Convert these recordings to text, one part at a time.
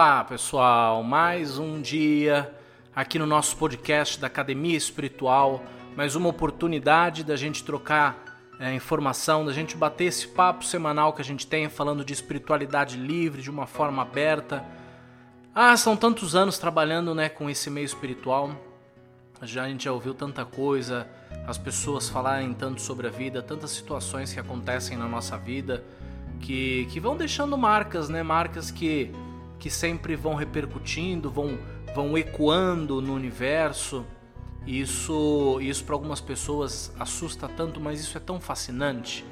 Olá, pessoal. Mais um dia aqui no nosso podcast da Academia Espiritual. Mais uma oportunidade da gente trocar é, informação, da gente bater esse papo semanal que a gente tem falando de espiritualidade livre, de uma forma aberta. Ah, são tantos anos trabalhando né, com esse meio espiritual. Já a gente já ouviu tanta coisa, as pessoas falarem tanto sobre a vida, tantas situações que acontecem na nossa vida que, que vão deixando marcas, né? Marcas que que sempre vão repercutindo, vão, vão ecoando no universo. Isso, isso para algumas pessoas assusta tanto, mas isso é tão fascinante.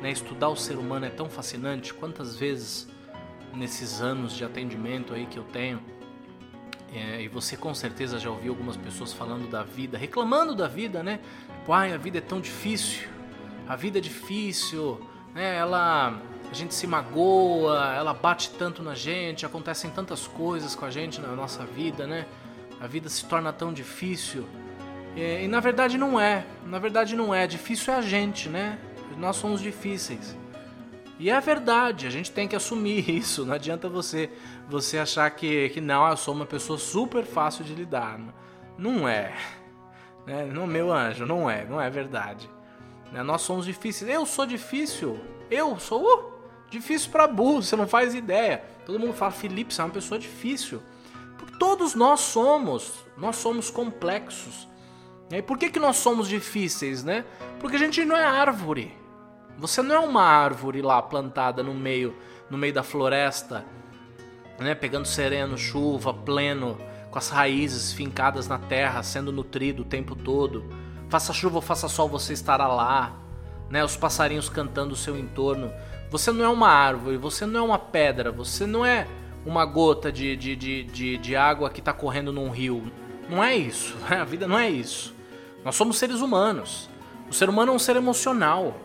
Né? Estudar o ser humano é tão fascinante. Quantas vezes nesses anos de atendimento aí que eu tenho, é, e você com certeza já ouviu algumas pessoas falando da vida, reclamando da vida, né? Tipo, ai, a vida é tão difícil, a vida é difícil, né? Ela gente se magoa, ela bate tanto na gente, acontecem tantas coisas com a gente na nossa vida, né? A vida se torna tão difícil. E, e, na verdade não é. Na verdade não é. Difícil é a gente, né? Nós somos difíceis. E é verdade, a gente tem que assumir isso. Não adianta você você achar que, que não, eu sou uma pessoa super fácil de lidar. Não é. Né? Não, meu anjo, não é. Não é verdade. Né? Nós somos difíceis. Eu sou difícil. Eu sou. Difícil para burro, você não faz ideia. Todo mundo fala, Felipe, você é uma pessoa difícil. Porque todos nós somos, nós somos complexos. E por que, que nós somos difíceis, né? Porque a gente não é árvore. Você não é uma árvore lá plantada no meio, no meio da floresta, né? Pegando sereno, chuva, pleno, com as raízes fincadas na terra, sendo nutrido o tempo todo. Faça chuva ou faça sol, você estará lá, né? Os passarinhos cantando o seu entorno. Você não é uma árvore, você não é uma pedra, você não é uma gota de, de, de, de, de água que está correndo num rio. Não é isso. A vida não é isso. Nós somos seres humanos. O ser humano é um ser emocional.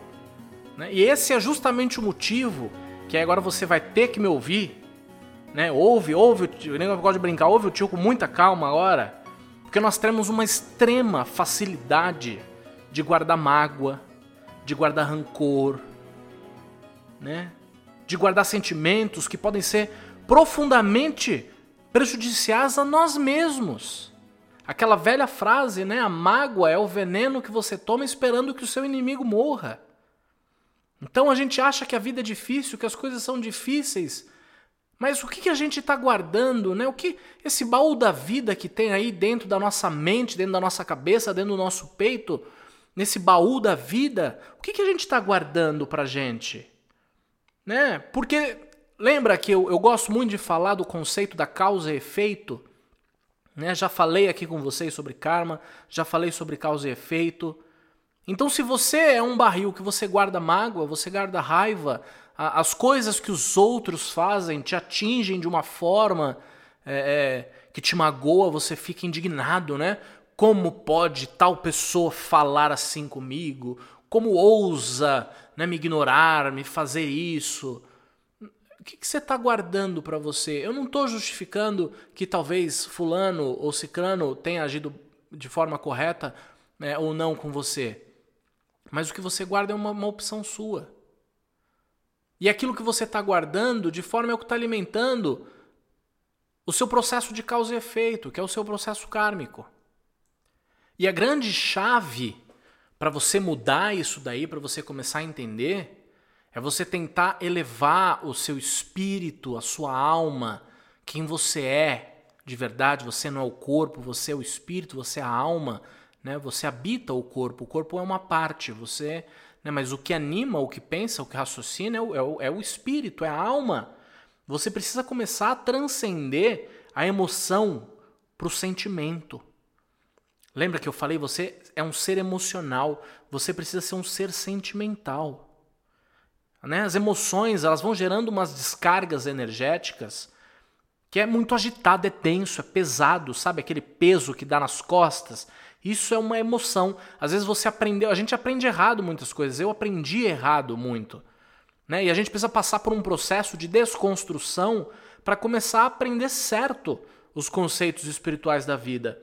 Né? E esse é justamente o motivo que agora você vai ter que me ouvir. Né? Ouve, ouve, eu nem gosto de brincar, ouve o tio com muita calma agora. Porque nós temos uma extrema facilidade de guardar mágoa, de guardar rancor, né? De guardar sentimentos que podem ser profundamente prejudiciais a nós mesmos. Aquela velha frase, né? A mágoa é o veneno que você toma esperando que o seu inimigo morra. Então a gente acha que a vida é difícil, que as coisas são difíceis. Mas o que, que a gente está guardando, né? O que esse baú da vida que tem aí dentro da nossa mente, dentro da nossa cabeça, dentro do nosso peito, nesse baú da vida, o que, que a gente está guardando para gente? Né? Porque lembra que eu, eu gosto muito de falar do conceito da causa e efeito. Né? Já falei aqui com vocês sobre karma, já falei sobre causa e efeito. Então, se você é um barril que você guarda mágoa, você guarda raiva, a, as coisas que os outros fazem te atingem de uma forma é, é, que te magoa, você fica indignado, né? Como pode tal pessoa falar assim comigo? Como ousa né, me ignorar, me fazer isso? O que, que você está guardando para você? Eu não estou justificando que talvez fulano ou ciclano tenha agido de forma correta né, ou não com você. Mas o que você guarda é uma, uma opção sua. E aquilo que você está guardando, de forma é o que está alimentando o seu processo de causa e efeito, que é o seu processo kármico. E a grande chave para você mudar isso daí, para você começar a entender, é você tentar elevar o seu espírito, a sua alma, quem você é de verdade. Você não é o corpo, você é o espírito, você é a alma, né? Você habita o corpo. O corpo é uma parte, você, né? Mas o que anima, o que pensa, o que raciocina é o, é o, é o espírito, é a alma. Você precisa começar a transcender a emoção para o sentimento. Lembra que eu falei, você é um ser emocional, você precisa ser um ser sentimental. Né? As emoções, elas vão gerando umas descargas energéticas que é muito agitado, é denso, é pesado, sabe? Aquele peso que dá nas costas. Isso é uma emoção. Às vezes você aprendeu, a gente aprende errado muitas coisas. Eu aprendi errado muito. Né? E a gente precisa passar por um processo de desconstrução para começar a aprender certo os conceitos espirituais da vida.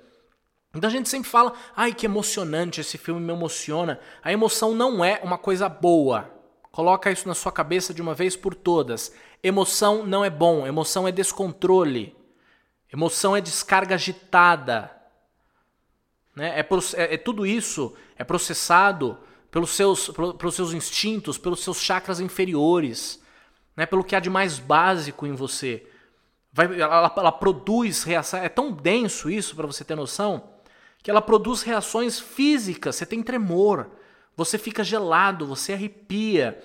Então a gente sempre fala, ai que emocionante, esse filme me emociona. A emoção não é uma coisa boa. Coloca isso na sua cabeça de uma vez por todas. Emoção não é bom, emoção é descontrole. Emoção é descarga agitada. Né? É, é, é tudo isso é processado pelos seus, pelos seus instintos, pelos seus chakras inferiores, né? pelo que há de mais básico em você. Vai, ela, ela produz reação. É tão denso isso para você ter noção que ela produz reações físicas. Você tem tremor, você fica gelado, você arrepia,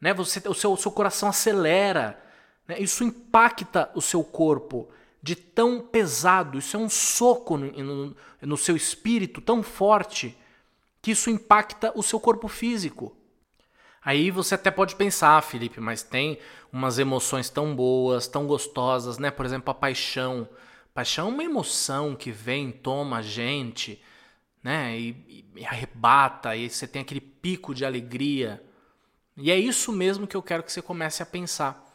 né? Você, o, seu, o seu coração acelera. Né? Isso impacta o seu corpo de tão pesado. Isso é um soco no, no, no seu espírito tão forte que isso impacta o seu corpo físico. Aí você até pode pensar, Felipe, mas tem umas emoções tão boas, tão gostosas, né? Por exemplo, a paixão. Paixão é uma emoção que vem, toma a gente, né? E, e, arrebata, e você tem aquele pico de alegria. E é isso mesmo que eu quero que você comece a pensar.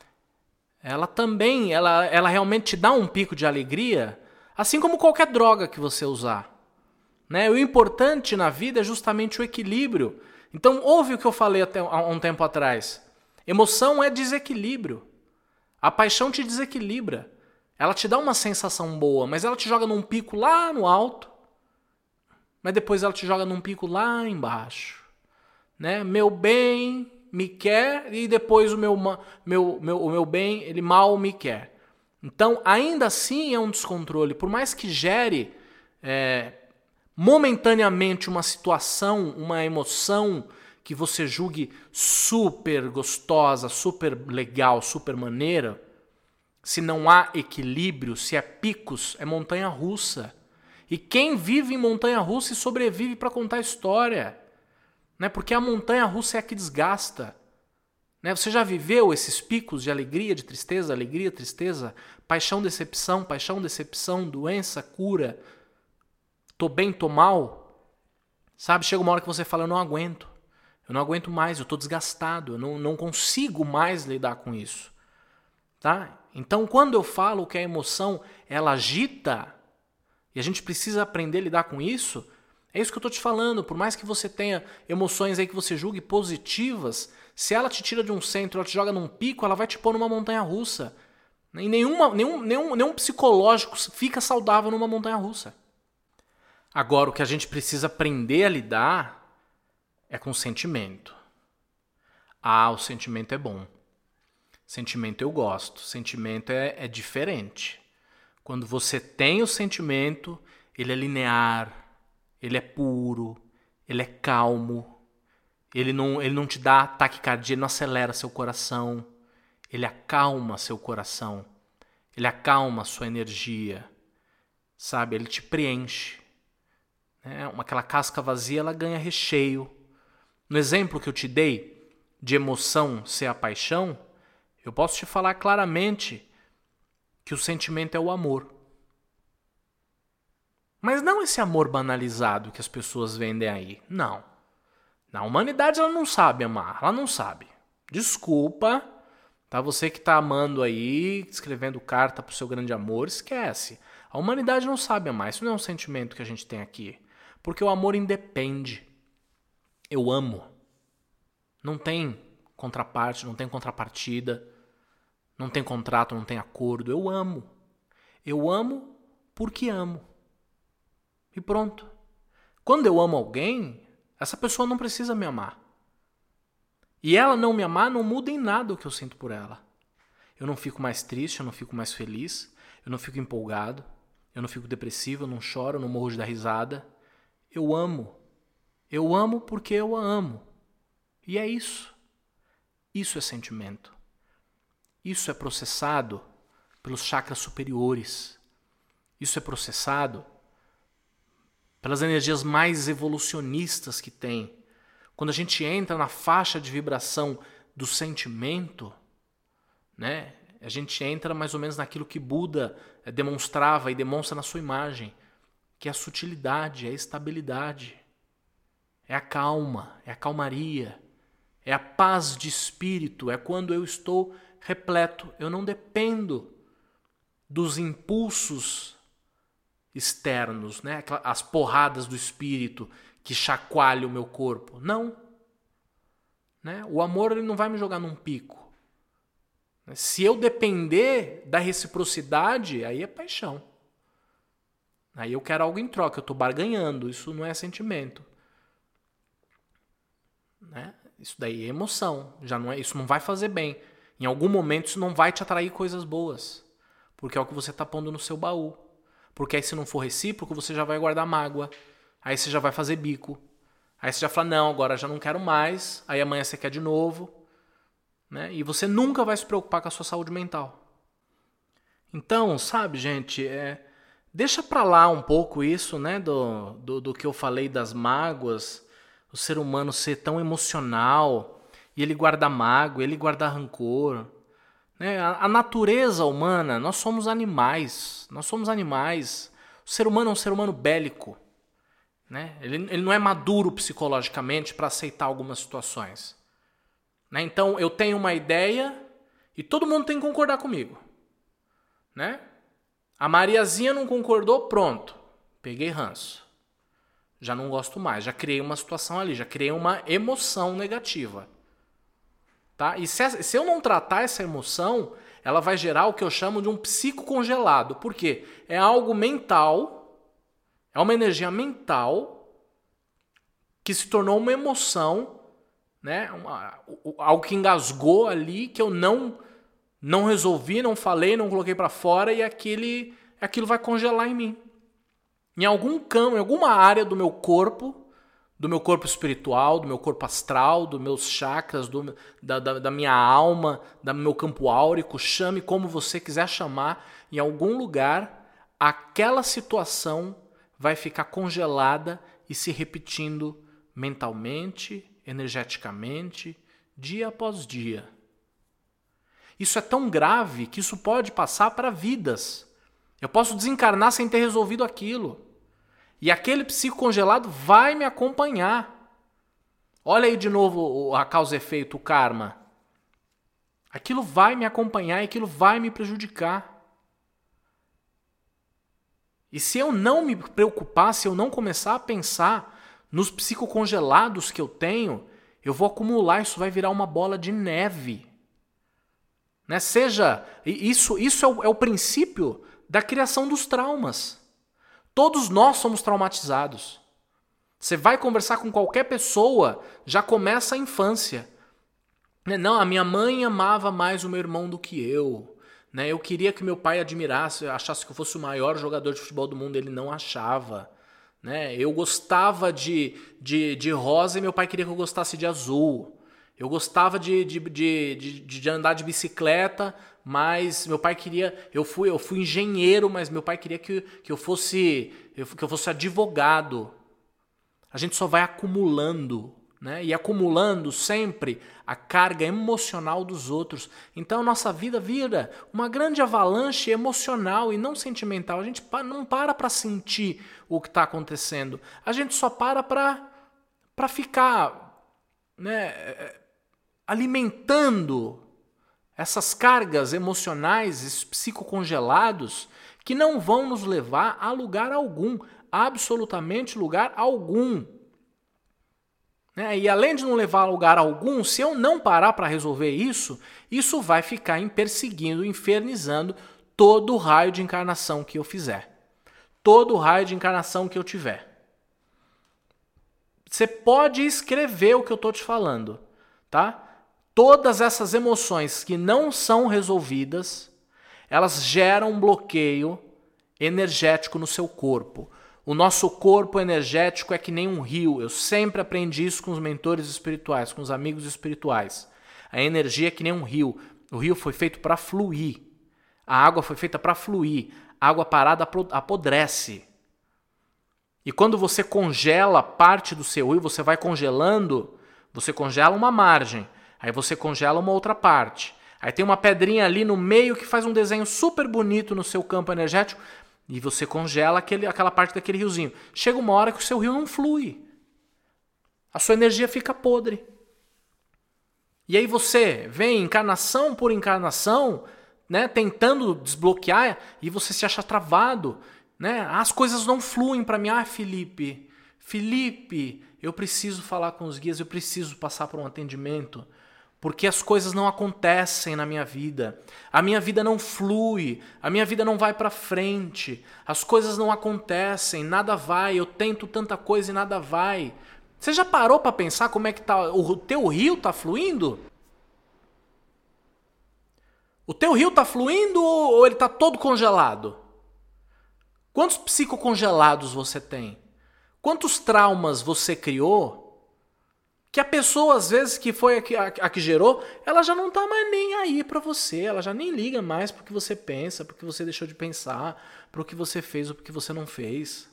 Ela também, ela, ela realmente te dá um pico de alegria, assim como qualquer droga que você usar. Né? O importante na vida é justamente o equilíbrio. Então, ouve o que eu falei até há um tempo atrás. Emoção é desequilíbrio. A paixão te desequilibra. Ela te dá uma sensação boa, mas ela te joga num pico lá no alto, mas depois ela te joga num pico lá embaixo. Né? Meu bem me quer e depois o meu, meu, meu, o meu bem ele mal me quer. Então, ainda assim é um descontrole. Por mais que gere é, momentaneamente uma situação, uma emoção que você julgue super gostosa, super legal, super maneira, se não há equilíbrio, se é picos, é montanha russa. E quem vive em montanha russa e sobrevive para contar história, né? Porque a montanha russa é a que desgasta. Né? Você já viveu esses picos de alegria, de tristeza, alegria, tristeza, paixão, decepção, paixão, decepção, doença, cura, tô bem, tô mal, sabe? Chega uma hora que você fala, eu não aguento. Eu não aguento mais, eu tô desgastado, eu não, não consigo mais lidar com isso. Tá? Então, quando eu falo que a emoção ela agita, e a gente precisa aprender a lidar com isso, é isso que eu estou te falando. Por mais que você tenha emoções aí que você julgue positivas, se ela te tira de um centro, ela te joga num pico, ela vai te pôr numa montanha russa. E nenhuma, nenhum, nenhum, nenhum psicológico fica saudável numa montanha russa. Agora, o que a gente precisa aprender a lidar é com sentimento. Ah, o sentimento é bom. Sentimento eu gosto. Sentimento é, é diferente. Quando você tem o sentimento, ele é linear, ele é puro, ele é calmo, ele não, ele não te dá taquicardia, ele não acelera seu coração, ele acalma seu coração, ele acalma sua energia, sabe? Ele te preenche. É, aquela casca vazia ela ganha recheio. No exemplo que eu te dei de emoção ser a paixão, eu posso te falar claramente que o sentimento é o amor. Mas não esse amor banalizado que as pessoas vendem aí. Não. Na humanidade ela não sabe amar, ela não sabe. Desculpa, tá? Você que tá amando aí, escrevendo carta pro seu grande amor, esquece. A humanidade não sabe amar, isso não é um sentimento que a gente tem aqui. Porque o amor independe. Eu amo. Não tem contraparte, não tem contrapartida, não tem contrato, não tem acordo. Eu amo. Eu amo porque amo. E pronto. Quando eu amo alguém, essa pessoa não precisa me amar. E ela não me amar não muda em nada o que eu sinto por ela. Eu não fico mais triste, eu não fico mais feliz, eu não fico empolgado, eu não fico depressivo, eu não choro, eu não morro de dar risada. Eu amo. Eu amo porque eu a amo. E é isso. Isso é sentimento. Isso é processado pelos chakras superiores. Isso é processado pelas energias mais evolucionistas que tem. Quando a gente entra na faixa de vibração do sentimento, né? A gente entra mais ou menos naquilo que Buda eh, demonstrava e demonstra na sua imagem, que é a sutilidade, é a estabilidade, é a calma, é a calmaria, é a paz de espírito, é quando eu estou repleto, eu não dependo dos impulsos externos, né? as porradas do espírito que chacoalham o meu corpo. Não. Né? O amor ele não vai me jogar num pico. Se eu depender da reciprocidade, aí é paixão. Aí eu quero algo em troca, eu estou barganhando, isso não é sentimento. Né? Isso daí é emoção, já não é, isso não vai fazer bem. Em algum momento isso não vai te atrair coisas boas, porque é o que você está pondo no seu baú. Porque aí se não for recíproco, você já vai guardar mágoa, aí você já vai fazer bico, aí você já fala não, agora já não quero mais, aí amanhã você quer de novo, né? E você nunca vai se preocupar com a sua saúde mental. Então, sabe, gente, é, deixa pra lá um pouco isso, né, do, do, do que eu falei das mágoas, o ser humano ser tão emocional, e ele guarda mágoa, ele guarda rancor. Né? A, a natureza humana, nós somos animais, nós somos animais. O ser humano é um ser humano bélico. Né? Ele, ele não é maduro psicologicamente para aceitar algumas situações. Né? Então eu tenho uma ideia e todo mundo tem que concordar comigo. Né? A Mariazinha não concordou, pronto. Peguei ranço. Já não gosto mais, já criei uma situação ali, já criei uma emoção negativa. Tá? E se, se eu não tratar essa emoção, ela vai gerar o que eu chamo de um psicocongelado. Por quê? É algo mental, é uma energia mental que se tornou uma emoção né? Uma, algo que engasgou ali que eu não não resolvi, não falei, não coloquei para fora e aquele aquilo vai congelar em mim. Em algum campo, em alguma área do meu corpo, do meu corpo espiritual, do meu corpo astral, dos meus chakras, do, da, da, da minha alma, do meu campo áurico, chame como você quiser chamar, em algum lugar, aquela situação vai ficar congelada e se repetindo mentalmente, energeticamente, dia após dia. Isso é tão grave que isso pode passar para vidas. Eu posso desencarnar sem ter resolvido aquilo. E aquele psicocongelado vai me acompanhar. Olha aí de novo a causa efeito, o karma. Aquilo vai me acompanhar e aquilo vai me prejudicar. E se eu não me preocupar, se eu não começar a pensar nos psicocongelados que eu tenho, eu vou acumular, isso vai virar uma bola de neve. Né? Seja, isso, isso é o, é o princípio da criação dos traumas. Todos nós somos traumatizados. Você vai conversar com qualquer pessoa, já começa a infância. Né? Não, a minha mãe amava mais o meu irmão do que eu. Né? Eu queria que meu pai admirasse, achasse que eu fosse o maior jogador de futebol do mundo, ele não achava. Né? Eu gostava de, de, de rosa e meu pai queria que eu gostasse de azul. Eu gostava de, de, de, de, de andar de bicicleta, mas meu pai queria. Eu fui, eu fui engenheiro, mas meu pai queria que, que, eu fosse, que eu fosse advogado. A gente só vai acumulando né? e acumulando sempre a carga emocional dos outros. Então nossa vida vira uma grande avalanche emocional e não sentimental. A gente não para para sentir o que está acontecendo. A gente só para para ficar né, alimentando essas cargas emocionais, esses psicocongelados, que não vão nos levar a lugar algum, absolutamente lugar algum. Né? E além de não levar a lugar algum, se eu não parar para resolver isso, isso vai ficar perseguindo, infernizando todo o raio de encarnação que eu fizer. Todo o raio de encarnação que eu tiver. Você pode escrever o que eu estou te falando, tá? Todas essas emoções que não são resolvidas, elas geram um bloqueio energético no seu corpo. O nosso corpo energético é que nem um rio. Eu sempre aprendi isso com os mentores espirituais, com os amigos espirituais. A energia é que nem um rio. O rio foi feito para fluir. A água foi feita para fluir. A água parada apodrece. E quando você congela parte do seu rio, você vai congelando, você congela uma margem, aí você congela uma outra parte. Aí tem uma pedrinha ali no meio que faz um desenho super bonito no seu campo energético, e você congela aquele, aquela parte daquele riozinho. Chega uma hora que o seu rio não flui. A sua energia fica podre. E aí você vem encarnação por encarnação, né, tentando desbloquear e você se acha travado, né? As coisas não fluem para mim. Ah, Felipe, Felipe, eu preciso falar com os guias, eu preciso passar por um atendimento, porque as coisas não acontecem na minha vida. A minha vida não flui, a minha vida não vai para frente. As coisas não acontecem, nada vai. Eu tento tanta coisa e nada vai. Você já parou para pensar como é que tá o teu rio tá fluindo? O teu rio tá fluindo ou ele tá todo congelado? Quantos psicocongelados você tem? Quantos traumas você criou? Que a pessoa, às vezes, que foi a que, a, a que gerou, ela já não tá mais nem aí para você, ela já nem liga mais pro que você pensa, pro que você deixou de pensar, pro que você fez ou pro que você não fez.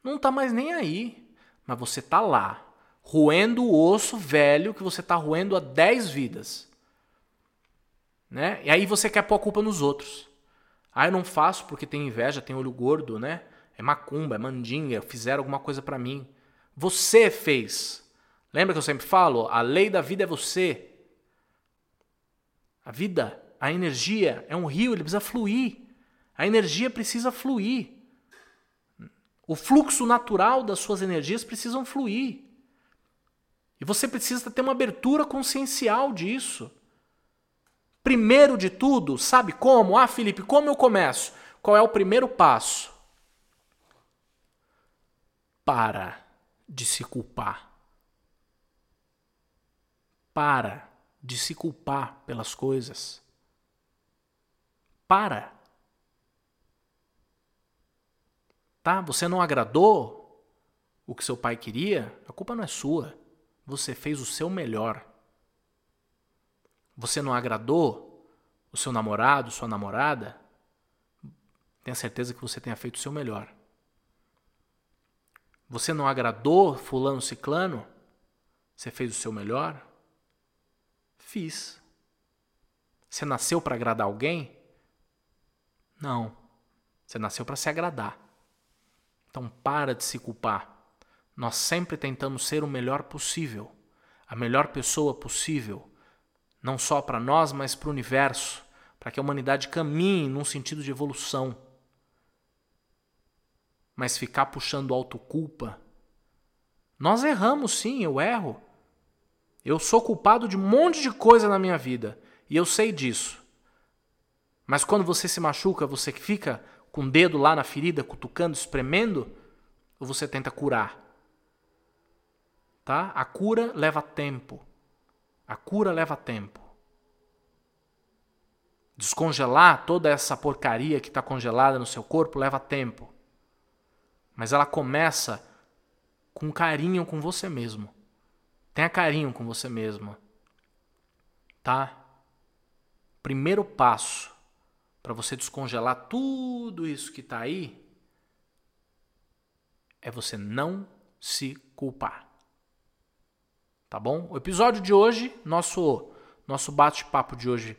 Não tá mais nem aí. Mas você tá lá, roendo o osso velho que você tá roendo há 10 vidas. Né? E aí você quer pôr a culpa nos outros. Ah, eu não faço porque tem inveja, tem olho gordo, né? É macumba, é mandinga, fizeram alguma coisa para mim. Você fez. Lembra que eu sempre falo? A lei da vida é você. A vida, a energia é um rio, ele precisa fluir. A energia precisa fluir. O fluxo natural das suas energias precisam fluir. E você precisa ter uma abertura consciencial disso. Primeiro de tudo, sabe como? Ah, Felipe, como eu começo? Qual é o primeiro passo? Para de se culpar. Para de se culpar pelas coisas. Para. Tá? Você não agradou o que seu pai queria? A culpa não é sua. Você fez o seu melhor. Você não agradou o seu namorado, sua namorada? Tenha certeza que você tenha feito o seu melhor. Você não agradou fulano ciclano? Você fez o seu melhor? Fiz. Você nasceu para agradar alguém? Não. Você nasceu para se agradar. Então para de se culpar. Nós sempre tentamos ser o melhor possível, a melhor pessoa possível, não só para nós, mas para o universo, para que a humanidade caminhe num sentido de evolução. Mas ficar puxando autoculpa. Nós erramos sim, eu erro. Eu sou culpado de um monte de coisa na minha vida e eu sei disso. Mas quando você se machuca, você fica com o dedo lá na ferida, cutucando, espremendo, ou você tenta curar? Tá? A cura leva tempo. A cura leva tempo. Descongelar toda essa porcaria que está congelada no seu corpo leva tempo. Mas ela começa com carinho com você mesmo. Tenha carinho com você mesmo. Tá? Primeiro passo para você descongelar tudo isso que está aí, é você não se culpar. Tá bom? O episódio de hoje, nosso nosso bate-papo de hoje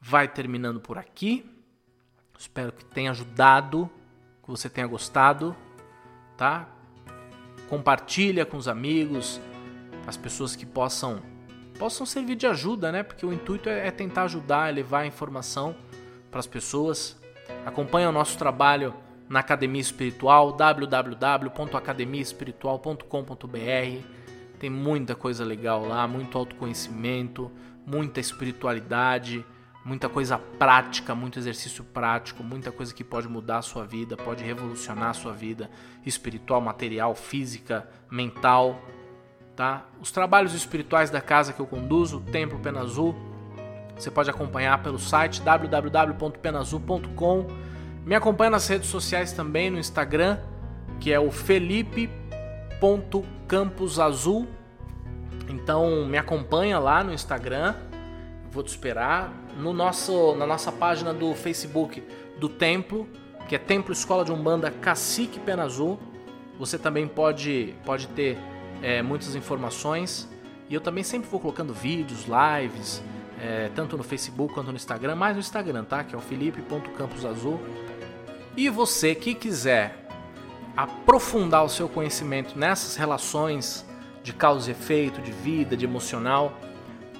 vai terminando por aqui. Espero que tenha ajudado, que você tenha gostado, tá? Compartilha com os amigos, as pessoas que possam possam servir de ajuda, né? Porque o intuito é, é tentar ajudar, é levar a informação para as pessoas. Acompanhe o nosso trabalho na Academia Espiritual, www.academiaespiritual.com.br. Tem muita coisa legal lá, muito autoconhecimento, muita espiritualidade, muita coisa prática, muito exercício prático, muita coisa que pode mudar a sua vida, pode revolucionar a sua vida espiritual, material, física, mental, tá? Os trabalhos espirituais da casa que eu conduzo, o Templo Pena Azul, você pode acompanhar pelo site www.penazul.com. Me acompanha nas redes sociais também no Instagram, que é o felipe.camposazul. Então me acompanha lá no Instagram. Vou te esperar no nosso na nossa página do Facebook do Templo, que é Templo Escola de Umbanda Cacique Pena Azul. Você também pode pode ter é, muitas informações. E eu também sempre vou colocando vídeos, lives, é, tanto no Facebook quanto no Instagram, mais no Instagram, tá? Que é o felipe.camposazul. E você que quiser aprofundar o seu conhecimento nessas relações de causa e efeito, de vida, de emocional,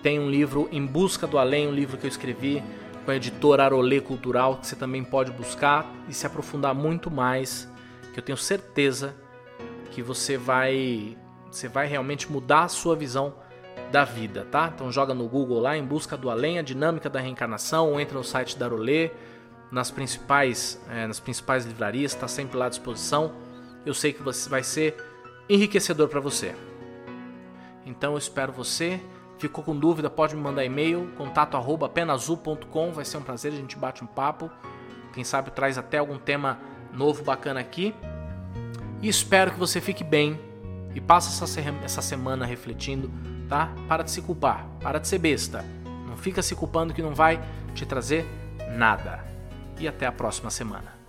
tem um livro Em Busca do Além, um livro que eu escrevi com a editora Arolê Cultural, que você também pode buscar e se aprofundar muito mais, que eu tenho certeza que você vai você vai realmente mudar a sua visão da vida, tá? Então joga no Google lá em busca do além, a dinâmica da reencarnação, ou entra no site da Rolê, nas principais, é, nas principais livrarias, está sempre lá à disposição. Eu sei que vai ser enriquecedor para você. Então eu espero você. Ficou com dúvida, pode me mandar e-mail, contato arroba penazul.com, vai ser um prazer, a gente bate um papo. Quem sabe traz até algum tema novo bacana aqui. E espero que você fique bem e passe essa, essa semana refletindo tá? Para de se culpar, para de ser besta. Não fica se culpando que não vai te trazer nada. E até a próxima semana.